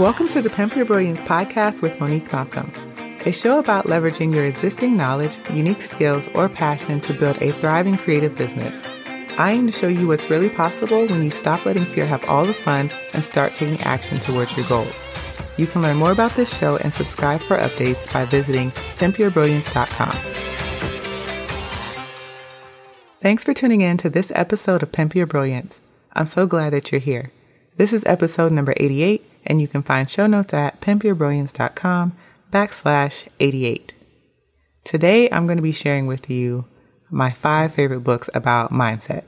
Welcome to the Pimp Your Brilliance podcast with Monique Malcolm, a show about leveraging your existing knowledge, unique skills, or passion to build a thriving creative business. I aim to show you what's really possible when you stop letting fear have all the fun and start taking action towards your goals. You can learn more about this show and subscribe for updates by visiting pimpyourbrilliance.com. Thanks for tuning in to this episode of Pimp Your Brilliance. I'm so glad that you're here. This is episode number 88, and you can find show notes at pimpyourbrilliance.com backslash 88. Today, I'm going to be sharing with you my five favorite books about mindset.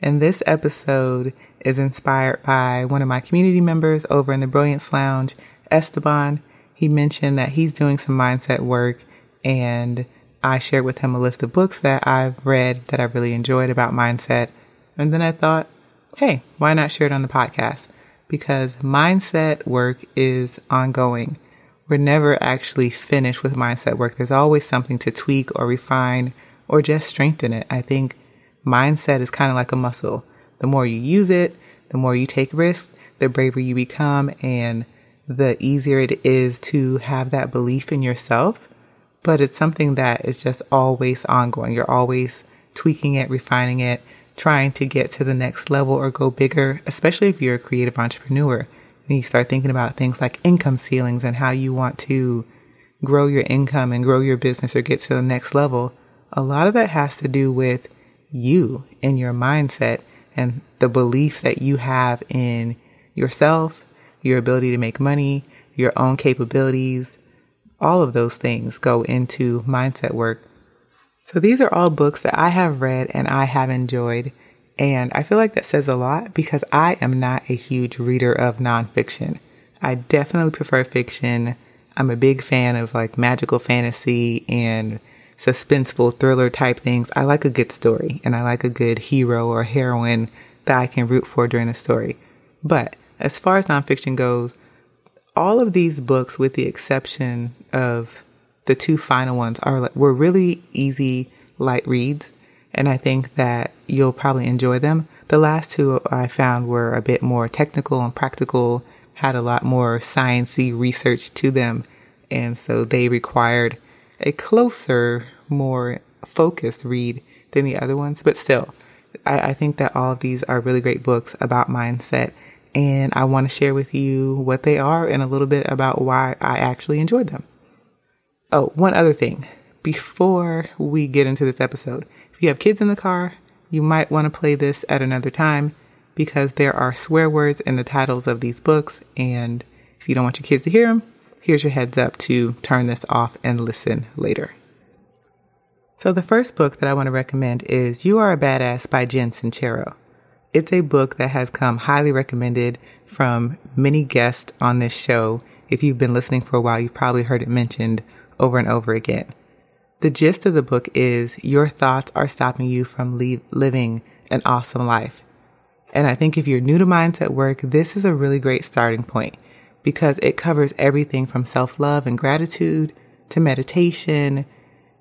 And this episode is inspired by one of my community members over in the Brilliance Lounge, Esteban. He mentioned that he's doing some mindset work and I shared with him a list of books that I've read that I really enjoyed about mindset. And then I thought, hey, why not share it on the podcast? Because mindset work is ongoing. We're never actually finished with mindset work. There's always something to tweak or refine or just strengthen it. I think mindset is kind of like a muscle. The more you use it, the more you take risks, the braver you become, and the easier it is to have that belief in yourself but it's something that is just always ongoing. You're always tweaking it, refining it, trying to get to the next level or go bigger, especially if you're a creative entrepreneur. And you start thinking about things like income ceilings and how you want to grow your income and grow your business or get to the next level. A lot of that has to do with you and your mindset and the beliefs that you have in yourself, your ability to make money, your own capabilities, all of those things go into mindset work. So these are all books that I have read and I have enjoyed. And I feel like that says a lot because I am not a huge reader of nonfiction. I definitely prefer fiction. I'm a big fan of like magical fantasy and suspenseful thriller type things. I like a good story and I like a good hero or heroine that I can root for during the story. But as far as nonfiction goes, all of these books, with the exception of the two final ones, are were really easy, light reads, and I think that you'll probably enjoy them. The last two I found were a bit more technical and practical, had a lot more sciency research to them, and so they required a closer, more focused read than the other ones. But still, I, I think that all of these are really great books about mindset and I want to share with you what they are and a little bit about why I actually enjoyed them. Oh, one other thing before we get into this episode. If you have kids in the car, you might want to play this at another time because there are swear words in the titles of these books. And if you don't want your kids to hear them, here's your heads up to turn this off and listen later. So, the first book that I want to recommend is You Are a Badass by Jen Sincero. It's a book that has come highly recommended from many guests on this show. If you've been listening for a while, you've probably heard it mentioned over and over again. The gist of the book is your thoughts are stopping you from living an awesome life. And I think if you're new to mindset work, this is a really great starting point because it covers everything from self love and gratitude to meditation,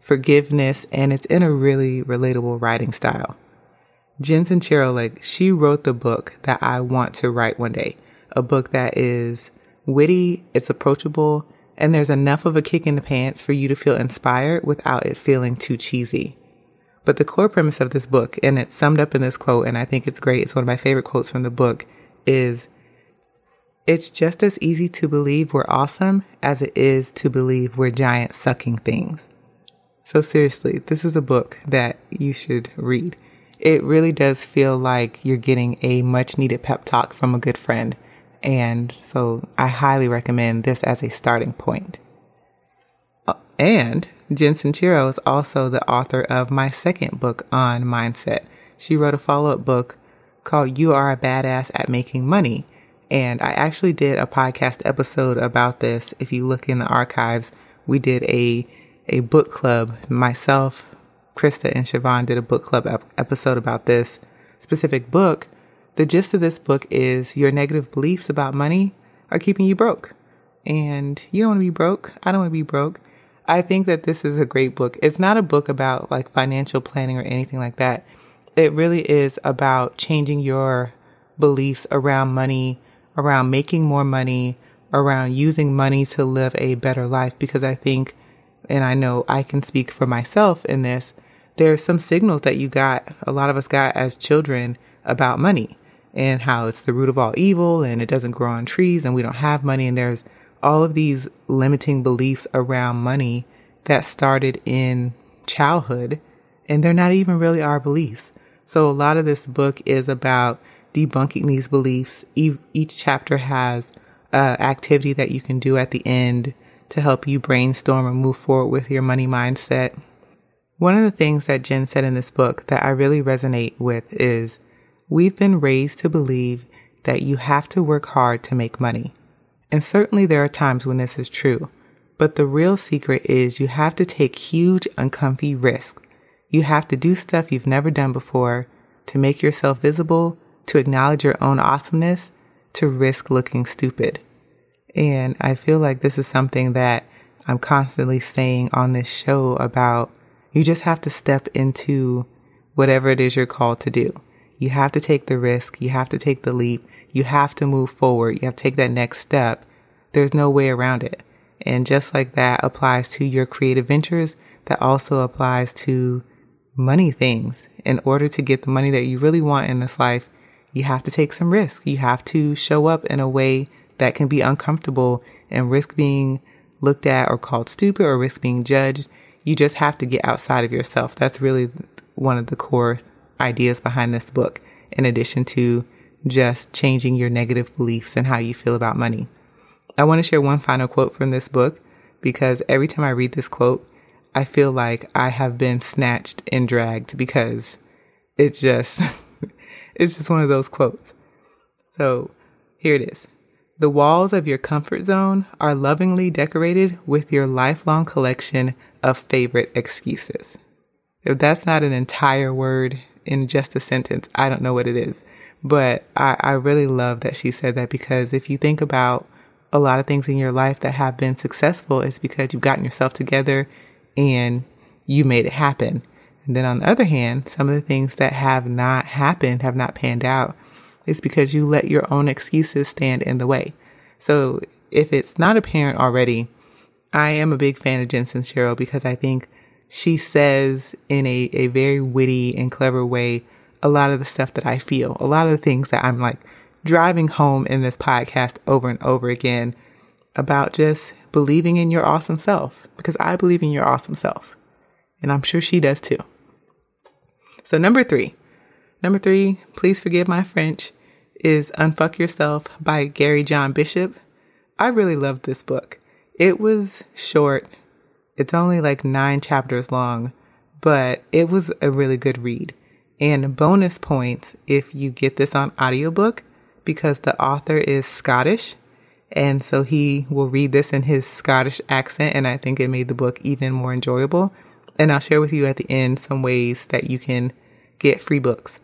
forgiveness, and it's in a really relatable writing style. Jen Sincero, like she wrote the book that I want to write one day. A book that is witty, it's approachable, and there's enough of a kick in the pants for you to feel inspired without it feeling too cheesy. But the core premise of this book, and it's summed up in this quote, and I think it's great. It's one of my favorite quotes from the book is it's just as easy to believe we're awesome as it is to believe we're giant sucking things. So seriously, this is a book that you should read it really does feel like you're getting a much needed pep talk from a good friend. And so I highly recommend this as a starting point. Uh, and Jen Sincero is also the author of my second book on mindset. She wrote a follow up book called You Are a Badass at Making Money. And I actually did a podcast episode about this. If you look in the archives, we did a, a book club, myself, Krista and Siobhan did a book club ep- episode about this specific book. The gist of this book is your negative beliefs about money are keeping you broke. And you don't want to be broke. I don't want to be broke. I think that this is a great book. It's not a book about like financial planning or anything like that. It really is about changing your beliefs around money, around making more money, around using money to live a better life because I think, and I know I can speak for myself in this, there's some signals that you got, a lot of us got as children about money and how it's the root of all evil and it doesn't grow on trees and we don't have money. And there's all of these limiting beliefs around money that started in childhood and they're not even really our beliefs. So a lot of this book is about debunking these beliefs. Each chapter has uh, activity that you can do at the end to help you brainstorm and move forward with your money mindset. One of the things that Jen said in this book that I really resonate with is we've been raised to believe that you have to work hard to make money. And certainly there are times when this is true. But the real secret is you have to take huge, uncomfy risks. You have to do stuff you've never done before to make yourself visible, to acknowledge your own awesomeness, to risk looking stupid. And I feel like this is something that I'm constantly saying on this show about you just have to step into whatever it is you're called to do. You have to take the risk. You have to take the leap. You have to move forward. You have to take that next step. There's no way around it. And just like that applies to your creative ventures, that also applies to money things. In order to get the money that you really want in this life, you have to take some risk. You have to show up in a way that can be uncomfortable and risk being looked at or called stupid or risk being judged. You just have to get outside of yourself. That's really one of the core ideas behind this book, in addition to just changing your negative beliefs and how you feel about money. I want to share one final quote from this book because every time I read this quote, I feel like I have been snatched and dragged because it's just It's just one of those quotes. So here it is. The walls of your comfort zone are lovingly decorated with your lifelong collection of favorite excuses. If that's not an entire word in just a sentence, I don't know what it is. But I, I really love that she said that because if you think about a lot of things in your life that have been successful, it's because you've gotten yourself together and you made it happen. And then on the other hand, some of the things that have not happened, have not panned out, is because you let your own excuses stand in the way. So if it's not apparent already, I am a big fan of Jen Sincero because I think she says in a, a very witty and clever way a lot of the stuff that I feel, a lot of the things that I'm like driving home in this podcast over and over again about just believing in your awesome self because I believe in your awesome self. And I'm sure she does too. So, number three, number three, please forgive my French, is Unfuck Yourself by Gary John Bishop. I really loved this book. It was short, it's only like nine chapters long, but it was a really good read. And bonus points if you get this on audiobook because the author is Scottish. And so he will read this in his Scottish accent, and I think it made the book even more enjoyable. And I'll share with you at the end some ways that you can get free books.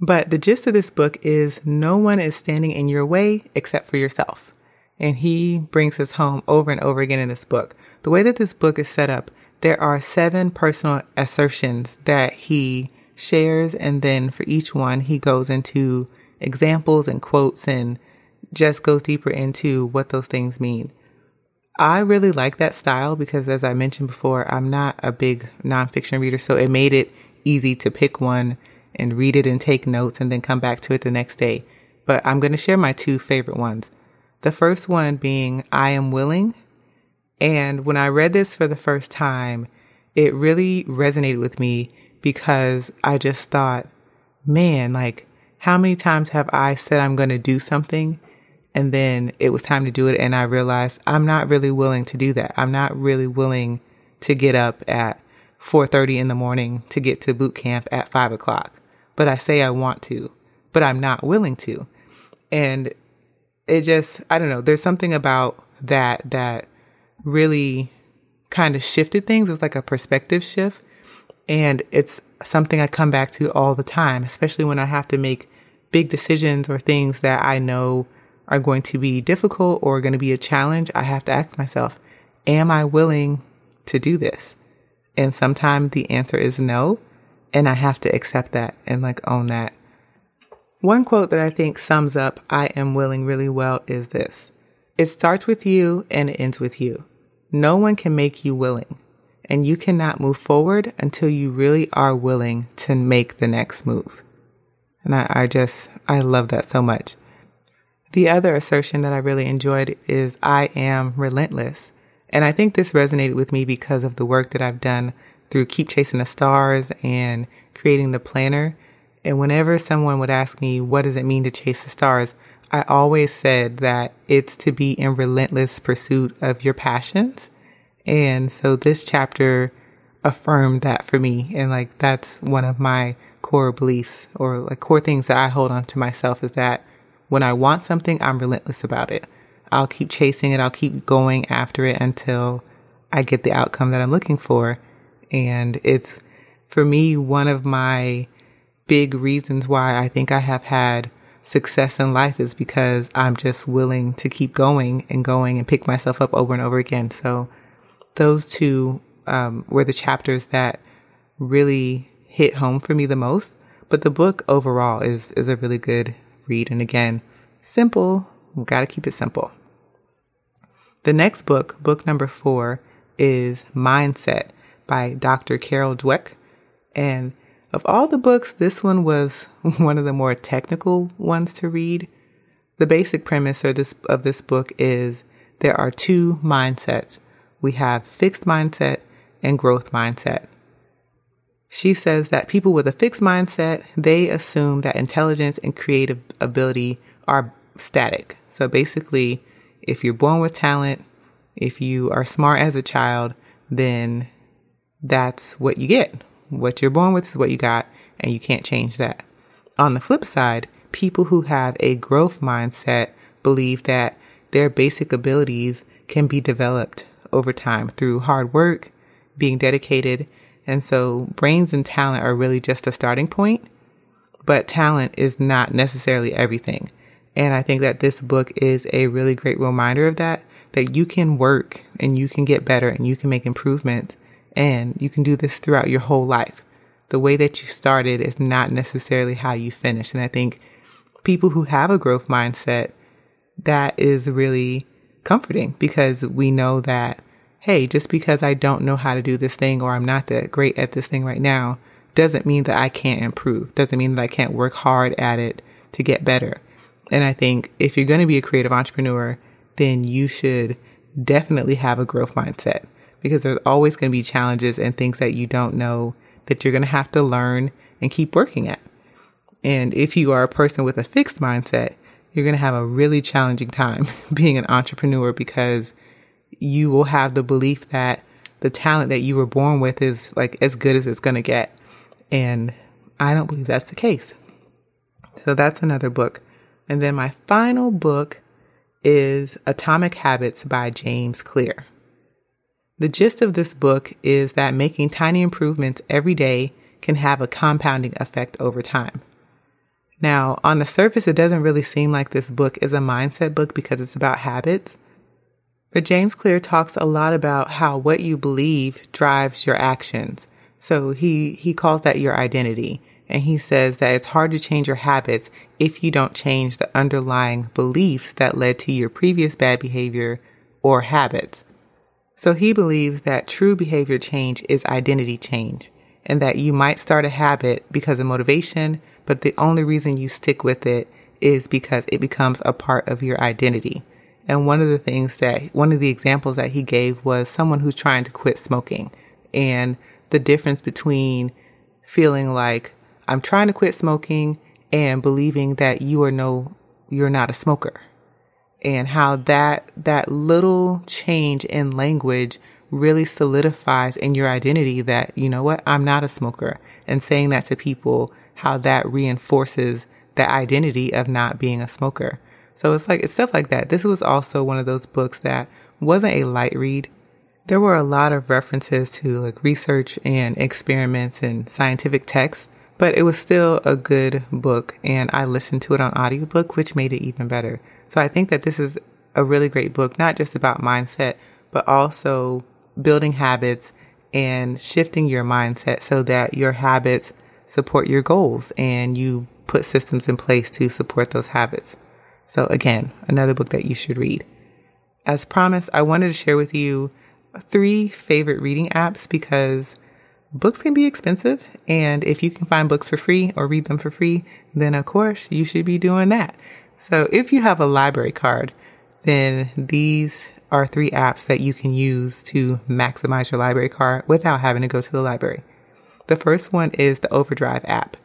But the gist of this book is no one is standing in your way except for yourself. And he brings this home over and over again in this book. The way that this book is set up, there are seven personal assertions that he shares. And then for each one, he goes into examples and quotes and just goes deeper into what those things mean. I really like that style because, as I mentioned before, I'm not a big nonfiction reader. So it made it easy to pick one and read it and take notes and then come back to it the next day. But I'm going to share my two favorite ones. The first one being I am willing. And when I read this for the first time, it really resonated with me because I just thought, man, like, how many times have I said I'm going to do something and then it was time to do it. And I realized I'm not really willing to do that. I'm not really willing to get up at 4.30 in the morning to get to boot camp at five o'clock. But I say I want to, but I'm not willing to. And it just, I don't know, there's something about that that really kind of shifted things. It was like a perspective shift. And it's something I come back to all the time, especially when I have to make big decisions or things that I know are going to be difficult or going to be a challenge, I have to ask myself, am I willing to do this? And sometimes the answer is no. And I have to accept that and like own that. One quote that I think sums up I am willing really well is this It starts with you and it ends with you. No one can make you willing, and you cannot move forward until you really are willing to make the next move. And I, I just, I love that so much. The other assertion that I really enjoyed is I am relentless. And I think this resonated with me because of the work that I've done through Keep Chasing the Stars and creating the planner. And whenever someone would ask me, what does it mean to chase the stars? I always said that it's to be in relentless pursuit of your passions. And so this chapter affirmed that for me. And like, that's one of my core beliefs or like core things that I hold on to myself is that when I want something, I'm relentless about it. I'll keep chasing it. I'll keep going after it until I get the outcome that I'm looking for. And it's for me, one of my big reasons why I think I have had success in life is because I'm just willing to keep going and going and pick myself up over and over again. So those two um, were the chapters that really hit home for me the most. But the book overall is is a really good read, and again, simple. We've got to keep it simple. The next book, book number four, is Mindset by Dr. Carol Dweck. And of all the books, this one was one of the more technical ones to read. The basic premise of this, of this book is there are two mindsets. We have fixed mindset and growth mindset. She says that people with a fixed mindset, they assume that intelligence and creative ability are static. So basically, if you're born with talent, if you are smart as a child, then that's what you get. What you're born with is what you got, and you can't change that. On the flip side, people who have a growth mindset believe that their basic abilities can be developed over time through hard work, being dedicated. And so brains and talent are really just a starting point, but talent is not necessarily everything. And I think that this book is a really great reminder of that, that you can work and you can get better and you can make improvements and you can do this throughout your whole life. The way that you started is not necessarily how you finish. And I think people who have a growth mindset, that is really comforting because we know that, hey, just because I don't know how to do this thing or I'm not that great at this thing right now doesn't mean that I can't improve, doesn't mean that I can't work hard at it to get better. And I think if you're going to be a creative entrepreneur, then you should definitely have a growth mindset because there's always going to be challenges and things that you don't know that you're going to have to learn and keep working at. And if you are a person with a fixed mindset, you're going to have a really challenging time being an entrepreneur because you will have the belief that the talent that you were born with is like as good as it's going to get. And I don't believe that's the case. So that's another book. And then my final book is Atomic Habits by James Clear. The gist of this book is that making tiny improvements every day can have a compounding effect over time. Now, on the surface, it doesn't really seem like this book is a mindset book because it's about habits. But James Clear talks a lot about how what you believe drives your actions. So he, he calls that your identity. And he says that it's hard to change your habits if you don't change the underlying beliefs that led to your previous bad behavior or habits. So he believes that true behavior change is identity change and that you might start a habit because of motivation, but the only reason you stick with it is because it becomes a part of your identity. And one of the things that, one of the examples that he gave was someone who's trying to quit smoking and the difference between feeling like I'm trying to quit smoking and believing that you are no, you're not a smoker and how that that little change in language really solidifies in your identity that you know what I'm not a smoker and saying that to people how that reinforces the identity of not being a smoker. So it's like it's stuff like that. This was also one of those books that wasn't a light read. There were a lot of references to like research and experiments and scientific texts, but it was still a good book and I listened to it on audiobook which made it even better. So I think that this is a really great book, not just about mindset, but also building habits and shifting your mindset so that your habits support your goals and you put systems in place to support those habits. So again, another book that you should read. As promised, I wanted to share with you three favorite reading apps because books can be expensive. And if you can find books for free or read them for free, then of course you should be doing that. So if you have a library card, then these are three apps that you can use to maximize your library card without having to go to the library. The first one is the Overdrive app.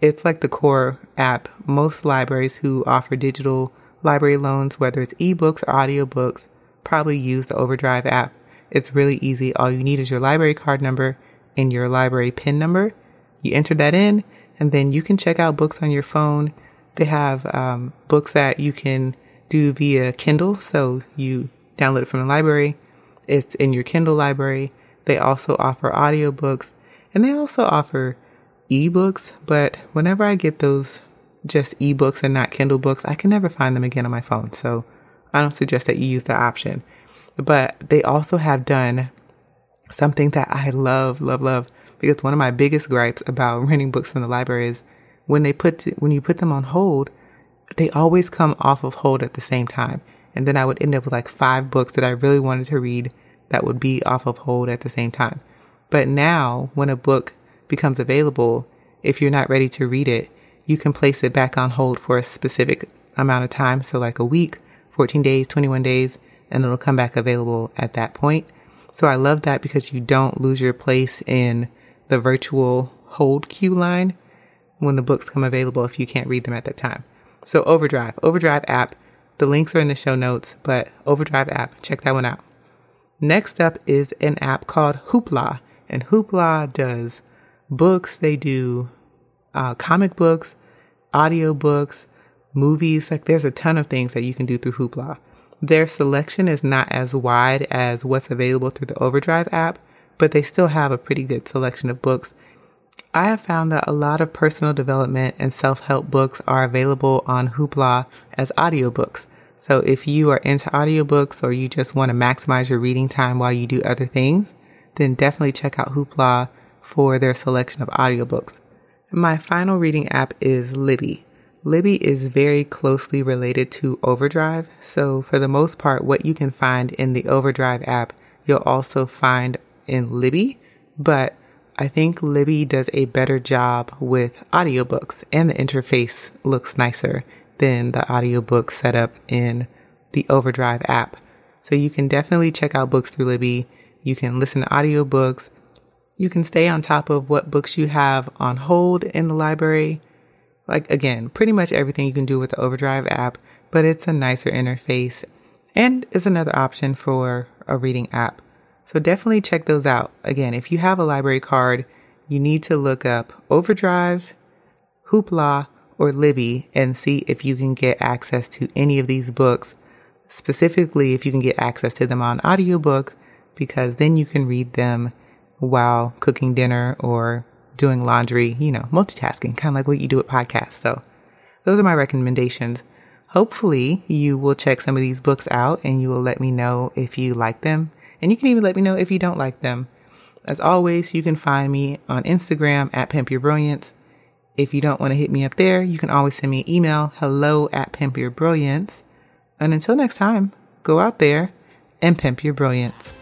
It's like the core app. Most libraries who offer digital library loans, whether it's ebooks or audiobooks, probably use the Overdrive app. It's really easy. All you need is your library card number and your library PIN number. You enter that in, and then you can check out books on your phone. They have um, books that you can do via Kindle. So you download it from the library. It's in your Kindle library. They also offer audiobooks and they also offer ebooks. But whenever I get those just ebooks and not Kindle books, I can never find them again on my phone. So I don't suggest that you use the option. But they also have done something that I love, love, love, because one of my biggest gripes about renting books from the library is when they put, to, when you put them on hold, they always come off of hold at the same time. And then I would end up with like five books that I really wanted to read that would be off of hold at the same time. But now when a book becomes available, if you're not ready to read it, you can place it back on hold for a specific amount of time. So like a week, 14 days, 21 days, and it'll come back available at that point. So I love that because you don't lose your place in the virtual hold queue line when the books come available if you can't read them at that time. So Overdrive, Overdrive app. The links are in the show notes, but Overdrive app, check that one out. Next up is an app called Hoopla, and Hoopla does books. They do uh, comic books, audio books, movies. Like there's a ton of things that you can do through Hoopla. Their selection is not as wide as what's available through the Overdrive app, but they still have a pretty good selection of books I have found that a lot of personal development and self-help books are available on Hoopla as audiobooks. So if you are into audiobooks or you just want to maximize your reading time while you do other things, then definitely check out Hoopla for their selection of audiobooks. My final reading app is Libby. Libby is very closely related to Overdrive. So for the most part, what you can find in the Overdrive app, you'll also find in Libby, but I think Libby does a better job with audiobooks and the interface looks nicer than the audiobook setup in the Overdrive app. So you can definitely check out books through Libby. You can listen to audiobooks. You can stay on top of what books you have on hold in the library. Like again, pretty much everything you can do with the Overdrive app, but it's a nicer interface and is another option for a reading app. So definitely check those out. Again, if you have a library card, you need to look up Overdrive, Hoopla, or Libby and see if you can get access to any of these books. Specifically, if you can get access to them on audiobook, because then you can read them while cooking dinner or doing laundry, you know, multitasking, kind of like what you do with podcasts. So those are my recommendations. Hopefully you will check some of these books out and you will let me know if you like them and you can even let me know if you don't like them. As always, you can find me on Instagram at Pimp Your Brilliance. If you don't want to hit me up there, you can always send me an email, hello at Pimp Your Brilliance. And until next time, go out there and pimp your brilliance.